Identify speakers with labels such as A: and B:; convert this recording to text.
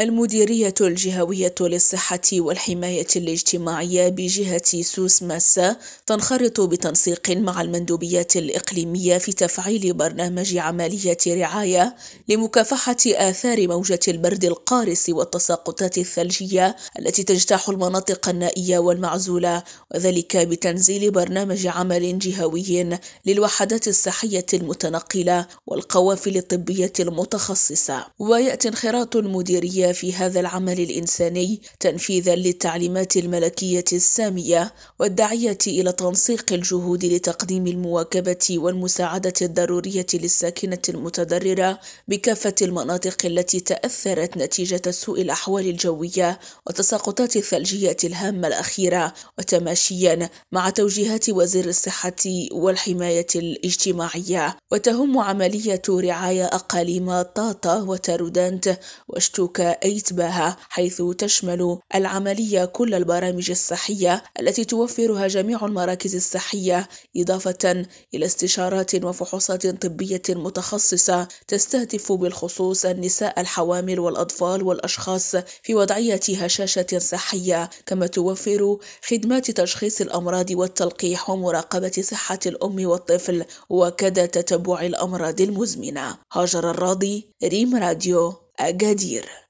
A: المديرية الجهوية للصحة والحماية الاجتماعية بجهة سوس ماسا تنخرط بتنسيق مع المندوبيات الإقليمية في تفعيل برنامج عملية رعاية لمكافحة آثار موجة البرد القارس والتساقطات الثلجية التي تجتاح المناطق النائية والمعزولة وذلك بتنزيل برنامج عمل جهوي للوحدات الصحية المتنقلة والقوافل الطبية المتخصصة. ويأتي انخراط المديرية في هذا العمل الإنساني تنفيذا للتعليمات الملكية السامية والداعية إلى تنسيق الجهود لتقديم المواكبة والمساعدة الضرورية للساكنة المتضررة بكافة المناطق التي تأثرت نتيجة سوء الأحوال الجوية والتساقطات الثلجية الهامة الأخيرة وتماشيا مع توجيهات وزير الصحة والحماية الاجتماعية. وتهم عملية رعاية أقاليم طاطا وتارودانت واشتوكا إيتباها حيث تشمل العملية كل البرامج الصحية التي توفرها جميع المراكز الصحية إضافة إلى استشارات وفحوصات طبية متخصصة تستهدف بالخصوص النساء الحوامل والأطفال والأشخاص في وضعية هشاشة صحية كما توفر خدمات تشخيص الأمراض والتلقيح ومراقبة صحة الأم والطفل وكذا تتبع الأمراض المزمنة. هاجر الراضي ريم راديو أجادير